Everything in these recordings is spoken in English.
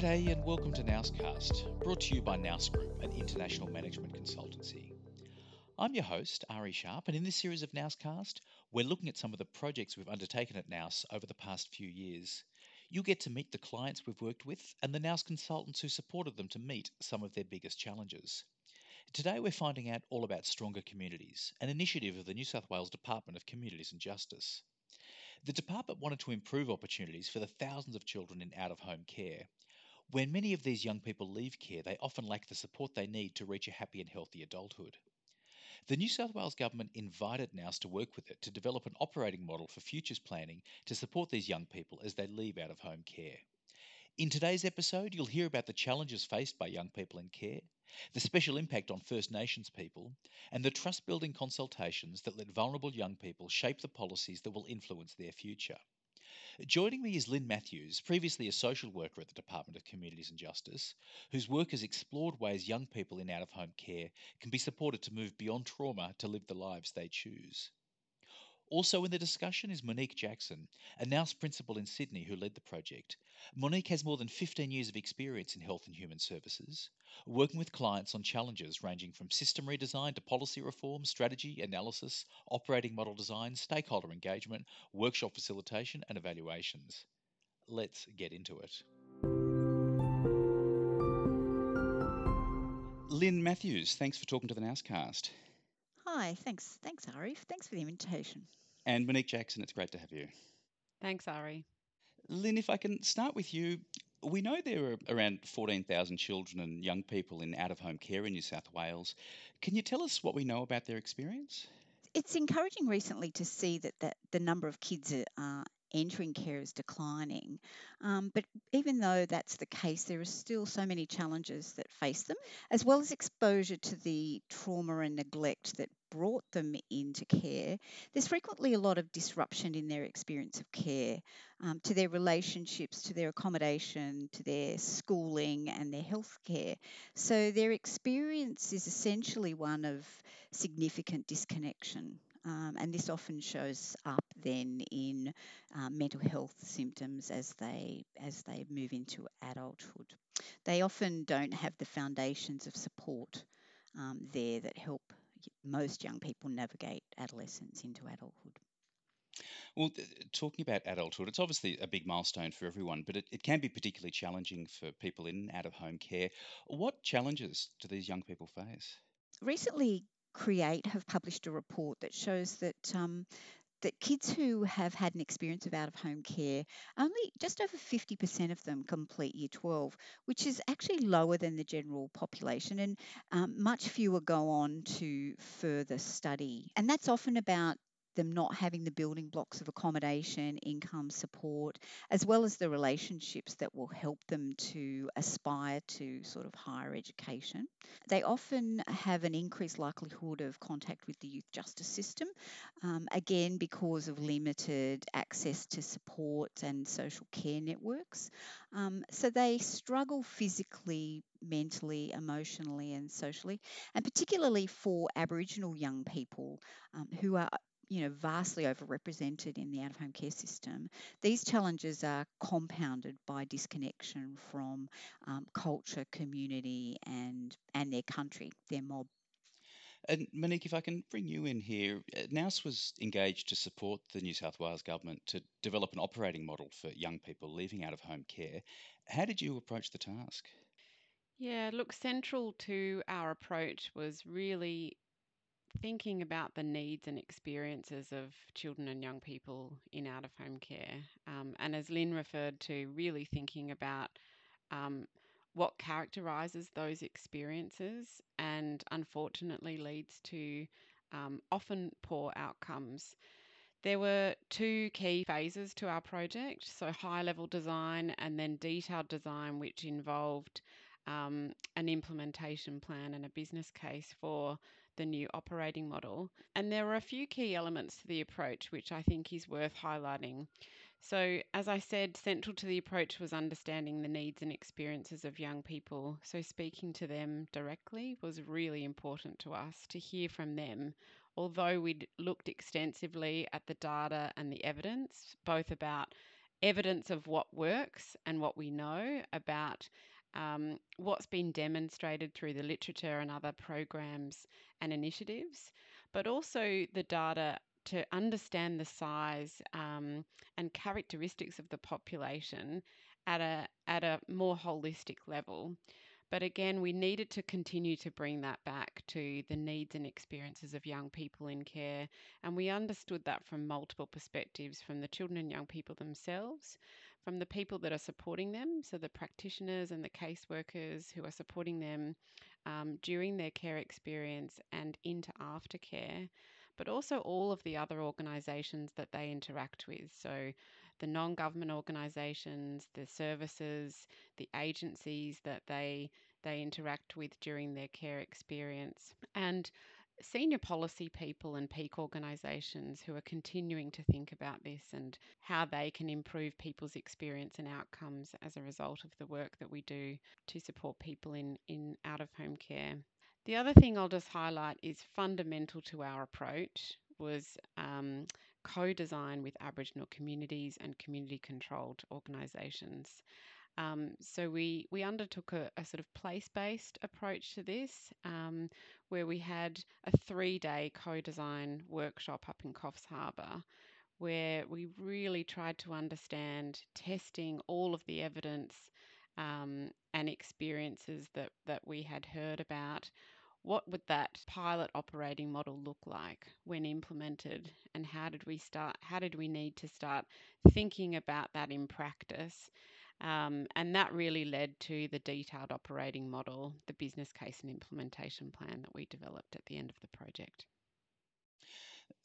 G'day and welcome to Nouscast, brought to you by Nous Group, an international management consultancy. I'm your host, Ari Sharp, and in this series of Nouscast, we're looking at some of the projects we've undertaken at Nous over the past few years. You'll get to meet the clients we've worked with and the Nous consultants who supported them to meet some of their biggest challenges. Today, we're finding out all about Stronger Communities, an initiative of the New South Wales Department of Communities and Justice. The department wanted to improve opportunities for the thousands of children in out of home care. When many of these young people leave care, they often lack the support they need to reach a happy and healthy adulthood. The New South Wales Government invited NOUS to work with it to develop an operating model for futures planning to support these young people as they leave out of home care. In today's episode, you'll hear about the challenges faced by young people in care, the special impact on First Nations people, and the trust building consultations that let vulnerable young people shape the policies that will influence their future. Joining me is Lynn Matthews, previously a social worker at the Department of Communities and Justice, whose work has explored ways young people in out of home care can be supported to move beyond trauma to live the lives they choose. Also in the discussion is Monique Jackson, a NOUS principal in Sydney who led the project. Monique has more than 15 years of experience in health and human services, working with clients on challenges ranging from system redesign to policy reform, strategy, analysis, operating model design, stakeholder engagement, workshop facilitation, and evaluations. Let's get into it. Lynn Matthews, thanks for talking to the Nouscast. Hi, thanks. Thanks, Ari. Thanks for the invitation. And Monique Jackson, it's great to have you. Thanks, Ari. Lynn, if I can start with you, we know there are around 14,000 children and young people in out of home care in New South Wales. Can you tell us what we know about their experience? It's encouraging recently to see that, that the number of kids are entering care is declining. Um, but even though that's the case, there are still so many challenges that face them, as well as exposure to the trauma and neglect that brought them into care. There's frequently a lot of disruption in their experience of care, um, to their relationships, to their accommodation, to their schooling, and their health care. So their experience is essentially one of significant disconnection. Um, and this often shows up then in uh, mental health symptoms as they as they move into adulthood. They often don't have the foundations of support um, there that help most young people navigate adolescence into adulthood. Well, talking about adulthood, it's obviously a big milestone for everyone, but it, it can be particularly challenging for people in out of home care. What challenges do these young people face? Recently, Create have published a report that shows that um, that kids who have had an experience of out of home care, only just over 50% of them complete year 12, which is actually lower than the general population, and um, much fewer go on to further study. And that's often about them not having the building blocks of accommodation, income support, as well as the relationships that will help them to aspire to sort of higher education. They often have an increased likelihood of contact with the youth justice system, um, again, because of limited access to support and social care networks. Um, so they struggle physically, mentally, emotionally, and socially, and particularly for Aboriginal young people um, who are you know, vastly overrepresented in the out of home care system, these challenges are compounded by disconnection from um, culture, community, and, and their country, their mob. And Monique, if I can bring you in here, uh, NOUS was engaged to support the New South Wales government to develop an operating model for young people leaving out of home care. How did you approach the task? Yeah, look, central to our approach was really thinking about the needs and experiences of children and young people in out of home care. Um, and as Lynn referred to, really thinking about um, what characterizes those experiences and unfortunately leads to um, often poor outcomes. There were two key phases to our project so, high level design and then detailed design, which involved um, an implementation plan and a business case for the new operating model. And there are a few key elements to the approach which I think is worth highlighting. So, as I said, central to the approach was understanding the needs and experiences of young people. So, speaking to them directly was really important to us to hear from them. Although we'd looked extensively at the data and the evidence, both about evidence of what works and what we know about um, what's been demonstrated through the literature and other programs and initiatives, but also the data to understand the size um, and characteristics of the population at a at a more holistic level. But again, we needed to continue to bring that back to the needs and experiences of young people in care. And we understood that from multiple perspectives from the children and young people themselves, from the people that are supporting them, so the practitioners and the caseworkers who are supporting them um, during their care experience and into aftercare, but also all of the other organisations that they interact with. So the non government organisations, the services, the agencies that they they interact with during their care experience, and senior policy people and peak organisations who are continuing to think about this and how they can improve people's experience and outcomes as a result of the work that we do to support people in, in out of home care. The other thing I'll just highlight is fundamental to our approach was um, co design with Aboriginal communities and community controlled organisations. Um, so we, we undertook a, a sort of place based approach to this, um, where we had a three day co design workshop up in Coffs Harbour, where we really tried to understand testing all of the evidence um, and experiences that, that we had heard about. What would that pilot operating model look like when implemented and how did we start how did we need to start thinking about that in practice um, and that really led to the detailed operating model the business case and implementation plan that we developed at the end of the project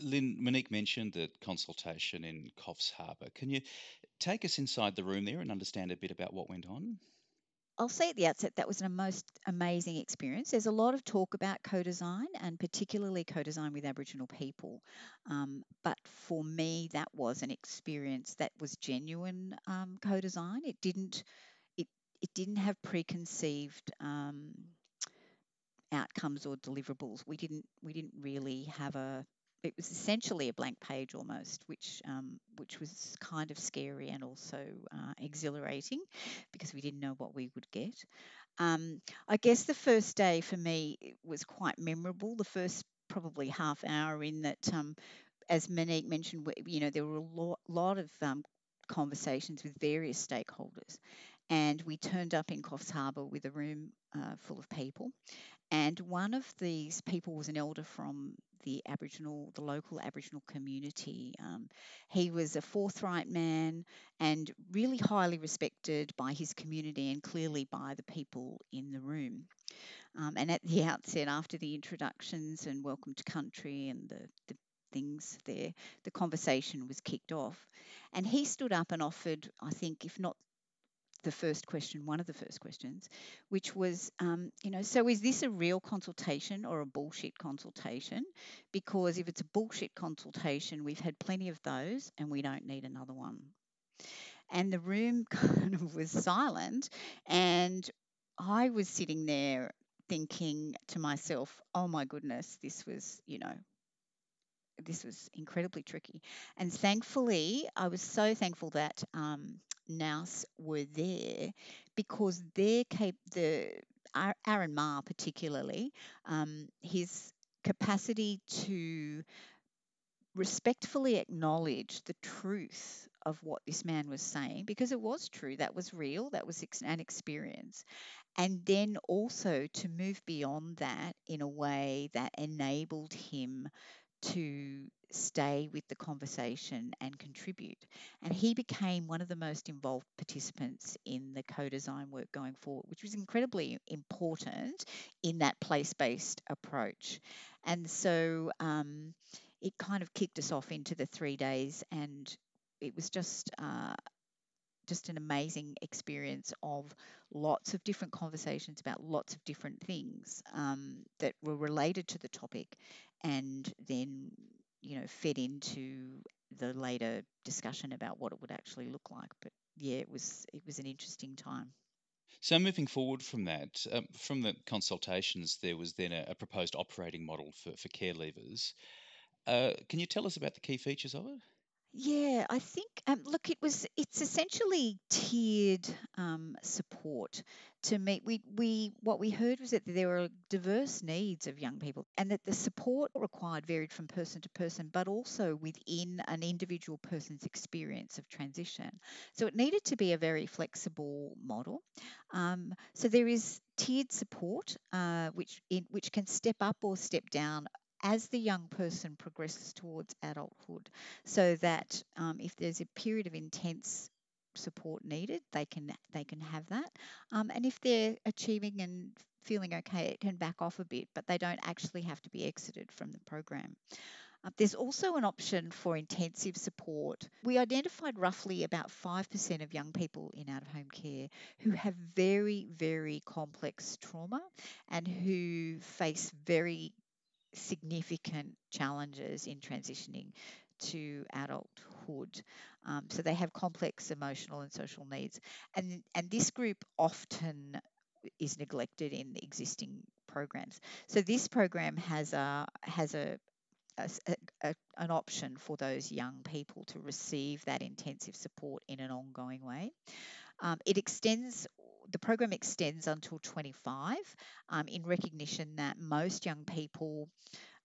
Lynn, Monique mentioned that consultation in Coffs Harbour. Can you take us inside the room there and understand a bit about what went on? I'll say at the outset that was a most amazing experience. There's a lot of talk about co-design and particularly co-design with Aboriginal people, um, but for me that was an experience that was genuine um, co-design. It didn't it it didn't have preconceived um, outcomes or deliverables. We didn't we didn't really have a it was essentially a blank page almost, which um, which was kind of scary and also uh, exhilarating because we didn't know what we would get. Um, I guess the first day for me was quite memorable. The first probably half hour in that, um, as Monique mentioned, you know there were a lot, lot of um, conversations with various stakeholders, and we turned up in Coffs Harbour with a room uh, full of people, and one of these people was an elder from the Aboriginal, the local Aboriginal community. Um, he was a forthright man and really highly respected by his community and clearly by the people in the room. Um, and at the outset, after the introductions and welcome to country and the, the things there, the conversation was kicked off. And he stood up and offered, I think, if not the first question, one of the first questions, which was, um, you know, so is this a real consultation or a bullshit consultation? Because if it's a bullshit consultation, we've had plenty of those and we don't need another one. And the room kind of was silent. And I was sitting there thinking to myself, oh my goodness, this was, you know, this was incredibly tricky. And thankfully, I was so thankful that um, Nous were there because their cap- the Aaron Marr particularly, um, his capacity to respectfully acknowledge the truth of what this man was saying because it was true that was real that was an experience and then also to move beyond that in a way that enabled him to stay with the conversation and contribute. And he became one of the most involved participants in the co design work going forward, which was incredibly important in that place based approach. And so um, it kind of kicked us off into the three days, and it was just uh, just an amazing experience of lots of different conversations about lots of different things um, that were related to the topic and then you know fed into the later discussion about what it would actually look like. But yeah it was it was an interesting time. So moving forward from that um, from the consultations there was then a, a proposed operating model for, for care leavers. Uh, can you tell us about the key features of it Yeah, I think um, look, it was it's essentially tiered um, support to meet. We we what we heard was that there were diverse needs of young people, and that the support required varied from person to person, but also within an individual person's experience of transition. So it needed to be a very flexible model. Um, so there is tiered support, uh, which in, which can step up or step down as the young person progresses towards adulthood, so that um, if there's a period of intense support needed, they can they can have that. Um, and if they're achieving and feeling okay, it can back off a bit, but they don't actually have to be exited from the program. Uh, there's also an option for intensive support. We identified roughly about 5% of young people in out of home care who have very, very complex trauma and who face very significant challenges in transitioning to adulthood. Um, so they have complex emotional and social needs, and and this group often is neglected in existing programs. So this program has a has a, a, a, an option for those young people to receive that intensive support in an ongoing way. Um, it extends the program extends until 25 um, in recognition that most young people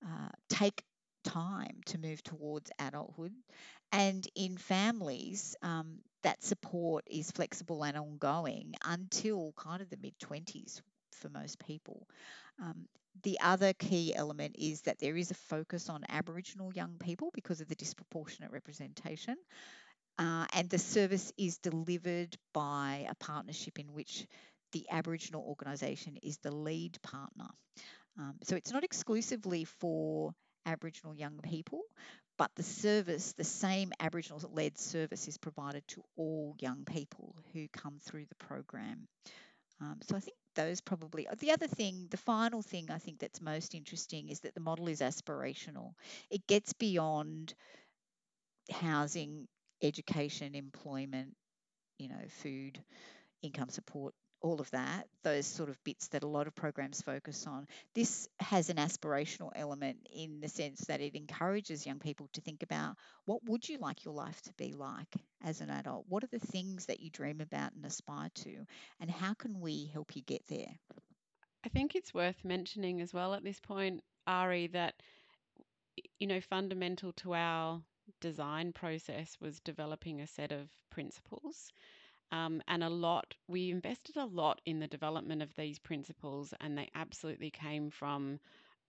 uh, take time to move towards adulthood. And in families, um, that support is flexible and ongoing until kind of the mid 20s for most people. Um, the other key element is that there is a focus on Aboriginal young people because of the disproportionate representation. Uh, and the service is delivered by a partnership in which the Aboriginal organisation is the lead partner. Um, so it's not exclusively for Aboriginal young people, but the service, the same Aboriginal led service, is provided to all young people who come through the program. Um, so I think those probably the other thing, the final thing I think that's most interesting is that the model is aspirational. It gets beyond housing education, employment, you know, food, income support, all of that, those sort of bits that a lot of programs focus on. This has an aspirational element in the sense that it encourages young people to think about what would you like your life to be like as an adult? What are the things that you dream about and aspire to? And how can we help you get there? I think it's worth mentioning as well at this point, Ari, that you know, fundamental to our design process was developing a set of principles. Um, and a lot, we invested a lot in the development of these principles, and they absolutely came from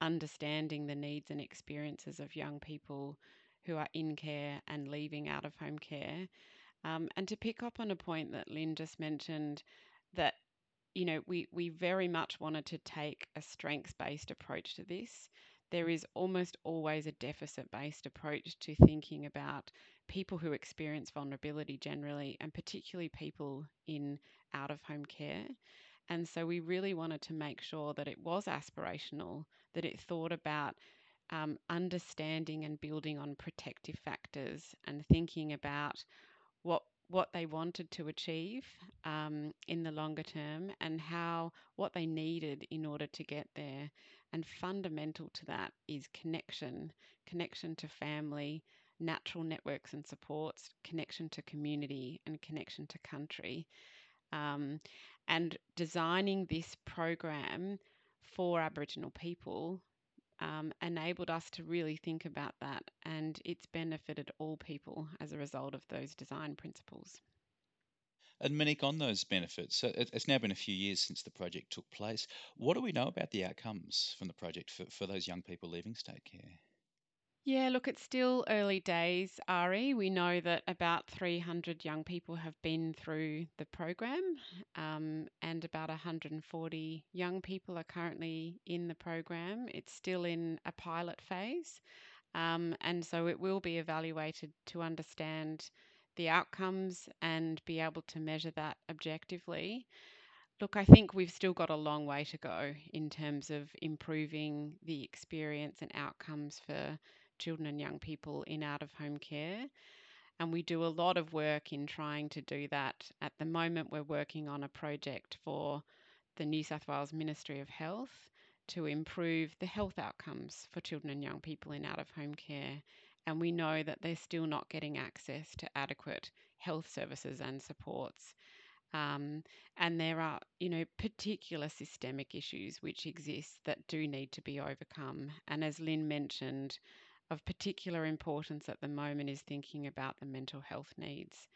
understanding the needs and experiences of young people who are in care and leaving out of home care. Um, and to pick up on a point that Lynn just mentioned, that you know we we very much wanted to take a strengths based approach to this there is almost always a deficit based approach to thinking about people who experience vulnerability generally, and particularly people in out of home care. And so we really wanted to make sure that it was aspirational, that it thought about um, understanding and building on protective factors and thinking about what what they wanted to achieve um, in the longer term and how what they needed in order to get there. And fundamental to that is connection, connection to family, natural networks and supports, connection to community, and connection to country. Um, and designing this program for Aboriginal people um, enabled us to really think about that, and it's benefited all people as a result of those design principles. And Monique, on those benefits, so it's now been a few years since the project took place. What do we know about the outcomes from the project for, for those young people leaving state care? Yeah, look, it's still early days, Ari. We know that about 300 young people have been through the program, um, and about 140 young people are currently in the program. It's still in a pilot phase, um, and so it will be evaluated to understand the outcomes and be able to measure that objectively. Look, I think we've still got a long way to go in terms of improving the experience and outcomes for children and young people in out of home care. And we do a lot of work in trying to do that. At the moment, we're working on a project for the New South Wales Ministry of Health to improve the health outcomes for children and young people in out of home care. And we know that they're still not getting access to adequate health services and supports. Um, and there are, you know, particular systemic issues which exist that do need to be overcome. And as Lynn mentioned, of particular importance at the moment is thinking about the mental health needs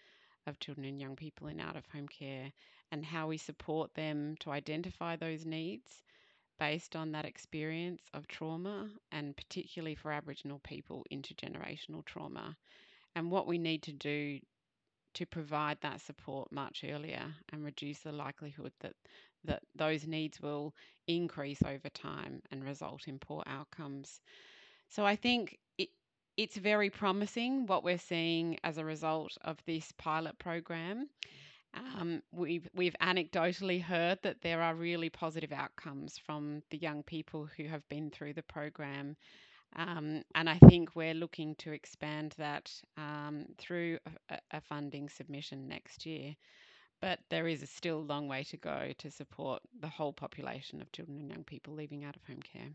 of children and young people in out of home care and how we support them to identify those needs based on that experience of trauma and particularly for Aboriginal people, intergenerational trauma, and what we need to do to provide that support much earlier and reduce the likelihood that that those needs will increase over time and result in poor outcomes. So I think it, it's very promising what we're seeing as a result of this pilot program. Um, we've we've anecdotally heard that there are really positive outcomes from the young people who have been through the program, um, and I think we're looking to expand that um, through a, a, funding submission next year. But there is a still long way to go to support the whole population of children and young people leaving out of home care.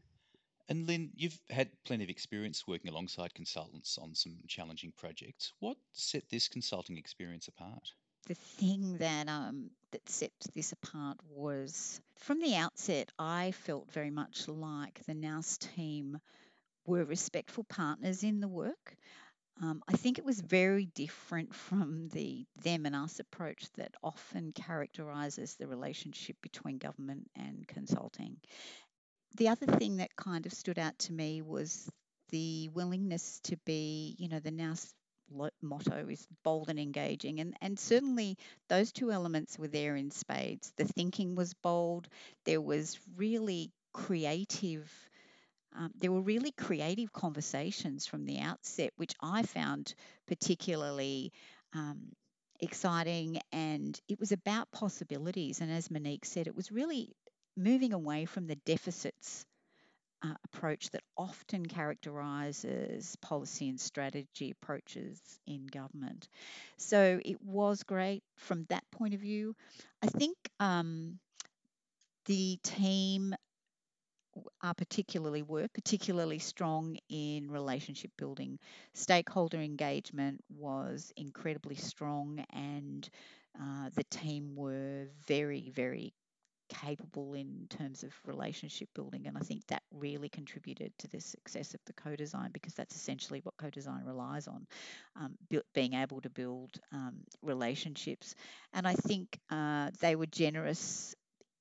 And Lynn, you've had plenty of experience working alongside consultants on some challenging projects. What set this consulting experience apart? The thing that um, that set this apart was from the outset, I felt very much like the NOUS team were respectful partners in the work. Um, I think it was very different from the them and us approach that often characterises the relationship between government and consulting. The other thing that kind of stood out to me was the willingness to be, you know, the NOUS motto is bold and engaging and and certainly those two elements were there in spades the thinking was bold there was really creative um, there were really creative conversations from the outset, which I found particularly um, exciting. And it was about possibilities. And as Monique said, it was really moving away from the deficits uh, approach that often characterises policy and strategy approaches in government. So it was great from that point of view. I think um, the team are particularly were particularly strong in relationship building. Stakeholder engagement was incredibly strong, and uh, the team were very, very capable in terms of relationship building. And I think that really contributed to the success of the co design because that's essentially what co design relies on um, being able to build um, relationships. And I think uh, they were generous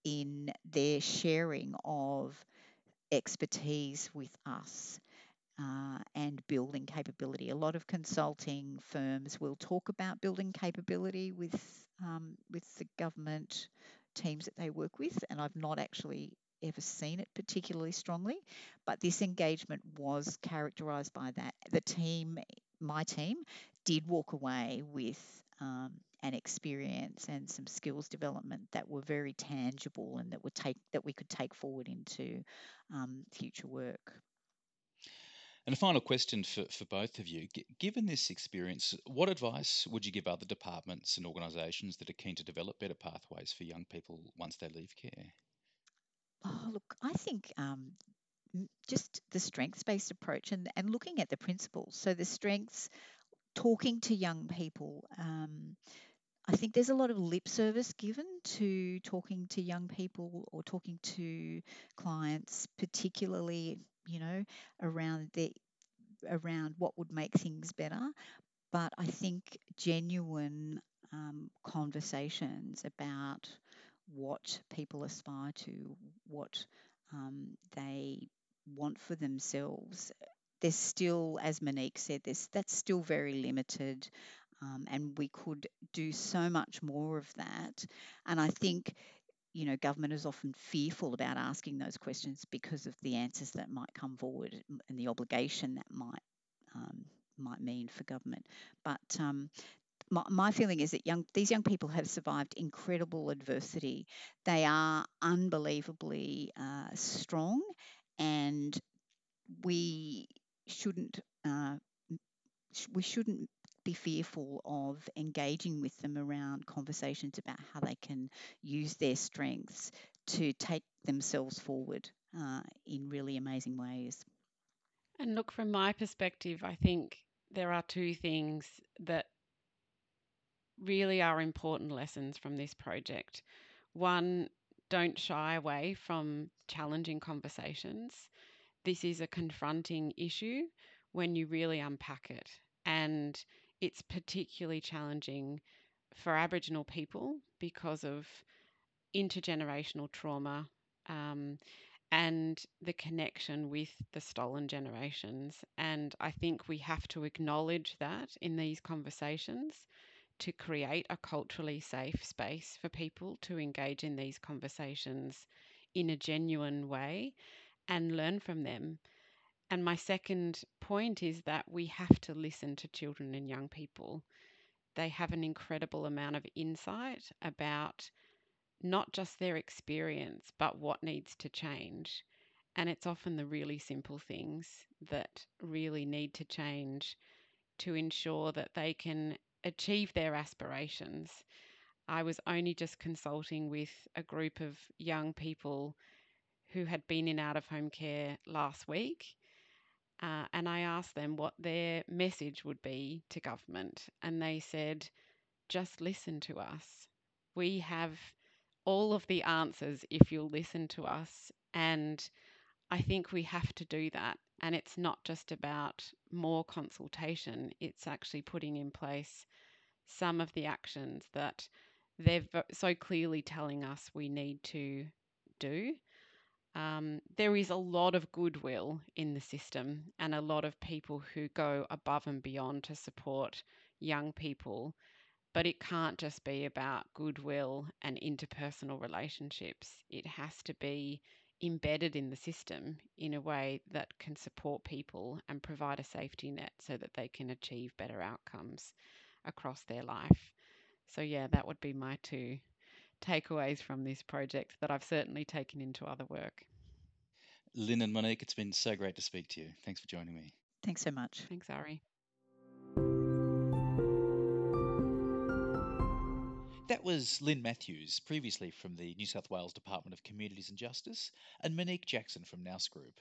in their sharing of expertise with us uh, and building capability. A lot of consulting firms will talk about building capability with um, with the government teams that they work with, and I've not actually ever seen it particularly strongly. But this engagement was characterised by that. The team, my team, did walk away with um, an experience and some skills development that were very tangible and that would take that we could take forward into um, future work. And a final question for, for both of you. G- given this experience, what advice would you give other departments and organisations that are keen to develop better pathways for young people once they leave care? Oh, look, I think um, just the strengths based approach and, and looking at the principles. So, the strengths, talking to young people, um, I think there's a lot of lip service given to talking to young people or talking to clients, particularly, you know, around the around what would make things better. But I think genuine um, conversations about what people aspire to, what um, they want for themselves. There's still, as Monique said, this that's still very limited. Um, and we could do so much more of that. And I think, you know, government is often fearful about asking those questions because of the answers that might come forward and the obligation that might um, might mean for government. But um, my, my, feeling is that young these young people have survived incredible adversity. They are unbelievably uh, strong, and we shouldn't uh, we shouldn't be fearful of engaging with them around conversations about how they can use their strengths to take themselves forward uh, in really amazing ways. And look, from my perspective, I think there are two things that really are important lessons from this project. One, don't shy away from challenging conversations. This is a confronting issue when you really unpack it. And it's particularly challenging for Aboriginal people because of intergenerational trauma um, and the connection with the stolen generations. And I think we have to acknowledge that in these conversations to create a culturally safe space for people to engage in these conversations in a genuine way and learn from them. And my second point is that we have to listen to children and young people. They have an incredible amount of insight about not just their experience, but what needs to change. And it's often the really simple things that really need to change to ensure that they can achieve their aspirations. I was only just consulting with a group of young people who had been in out of home care last week. Uh, and I asked them what their message would be to government. And they said, just listen to us. We have all of the answers if you'll listen to us. And I think we have to do that. And it's not just about more consultation, it's actually putting in place some of the actions that they're so clearly telling us we need to do. Um, there is a lot of goodwill in the system and a lot of people who go above and beyond to support young people but it can't just be about goodwill and interpersonal relationships. It has to be embedded in the system in a way that can support people and provide a safety net so that they can achieve better outcomes across their life. So, yeah, that would be my two takeaways from this project that I've certainly taken into other work. Lynn and Monique, it's been so great to speak to you. Thanks for joining me. Thanks so much. Thanks, Ari. That was Lynn Matthews, previously from the New South Wales Department of Communities and Justice, and Monique Jackson from Nous Group.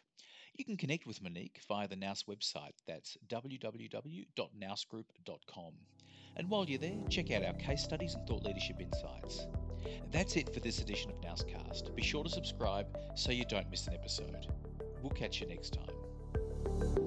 You can connect with Monique via the Nous website, that's www.nousgroup.com. And while you're there, check out our case studies and thought leadership insights. That's it for this edition of Nouscast. Be sure to subscribe so you don't miss an episode. We'll catch you next time.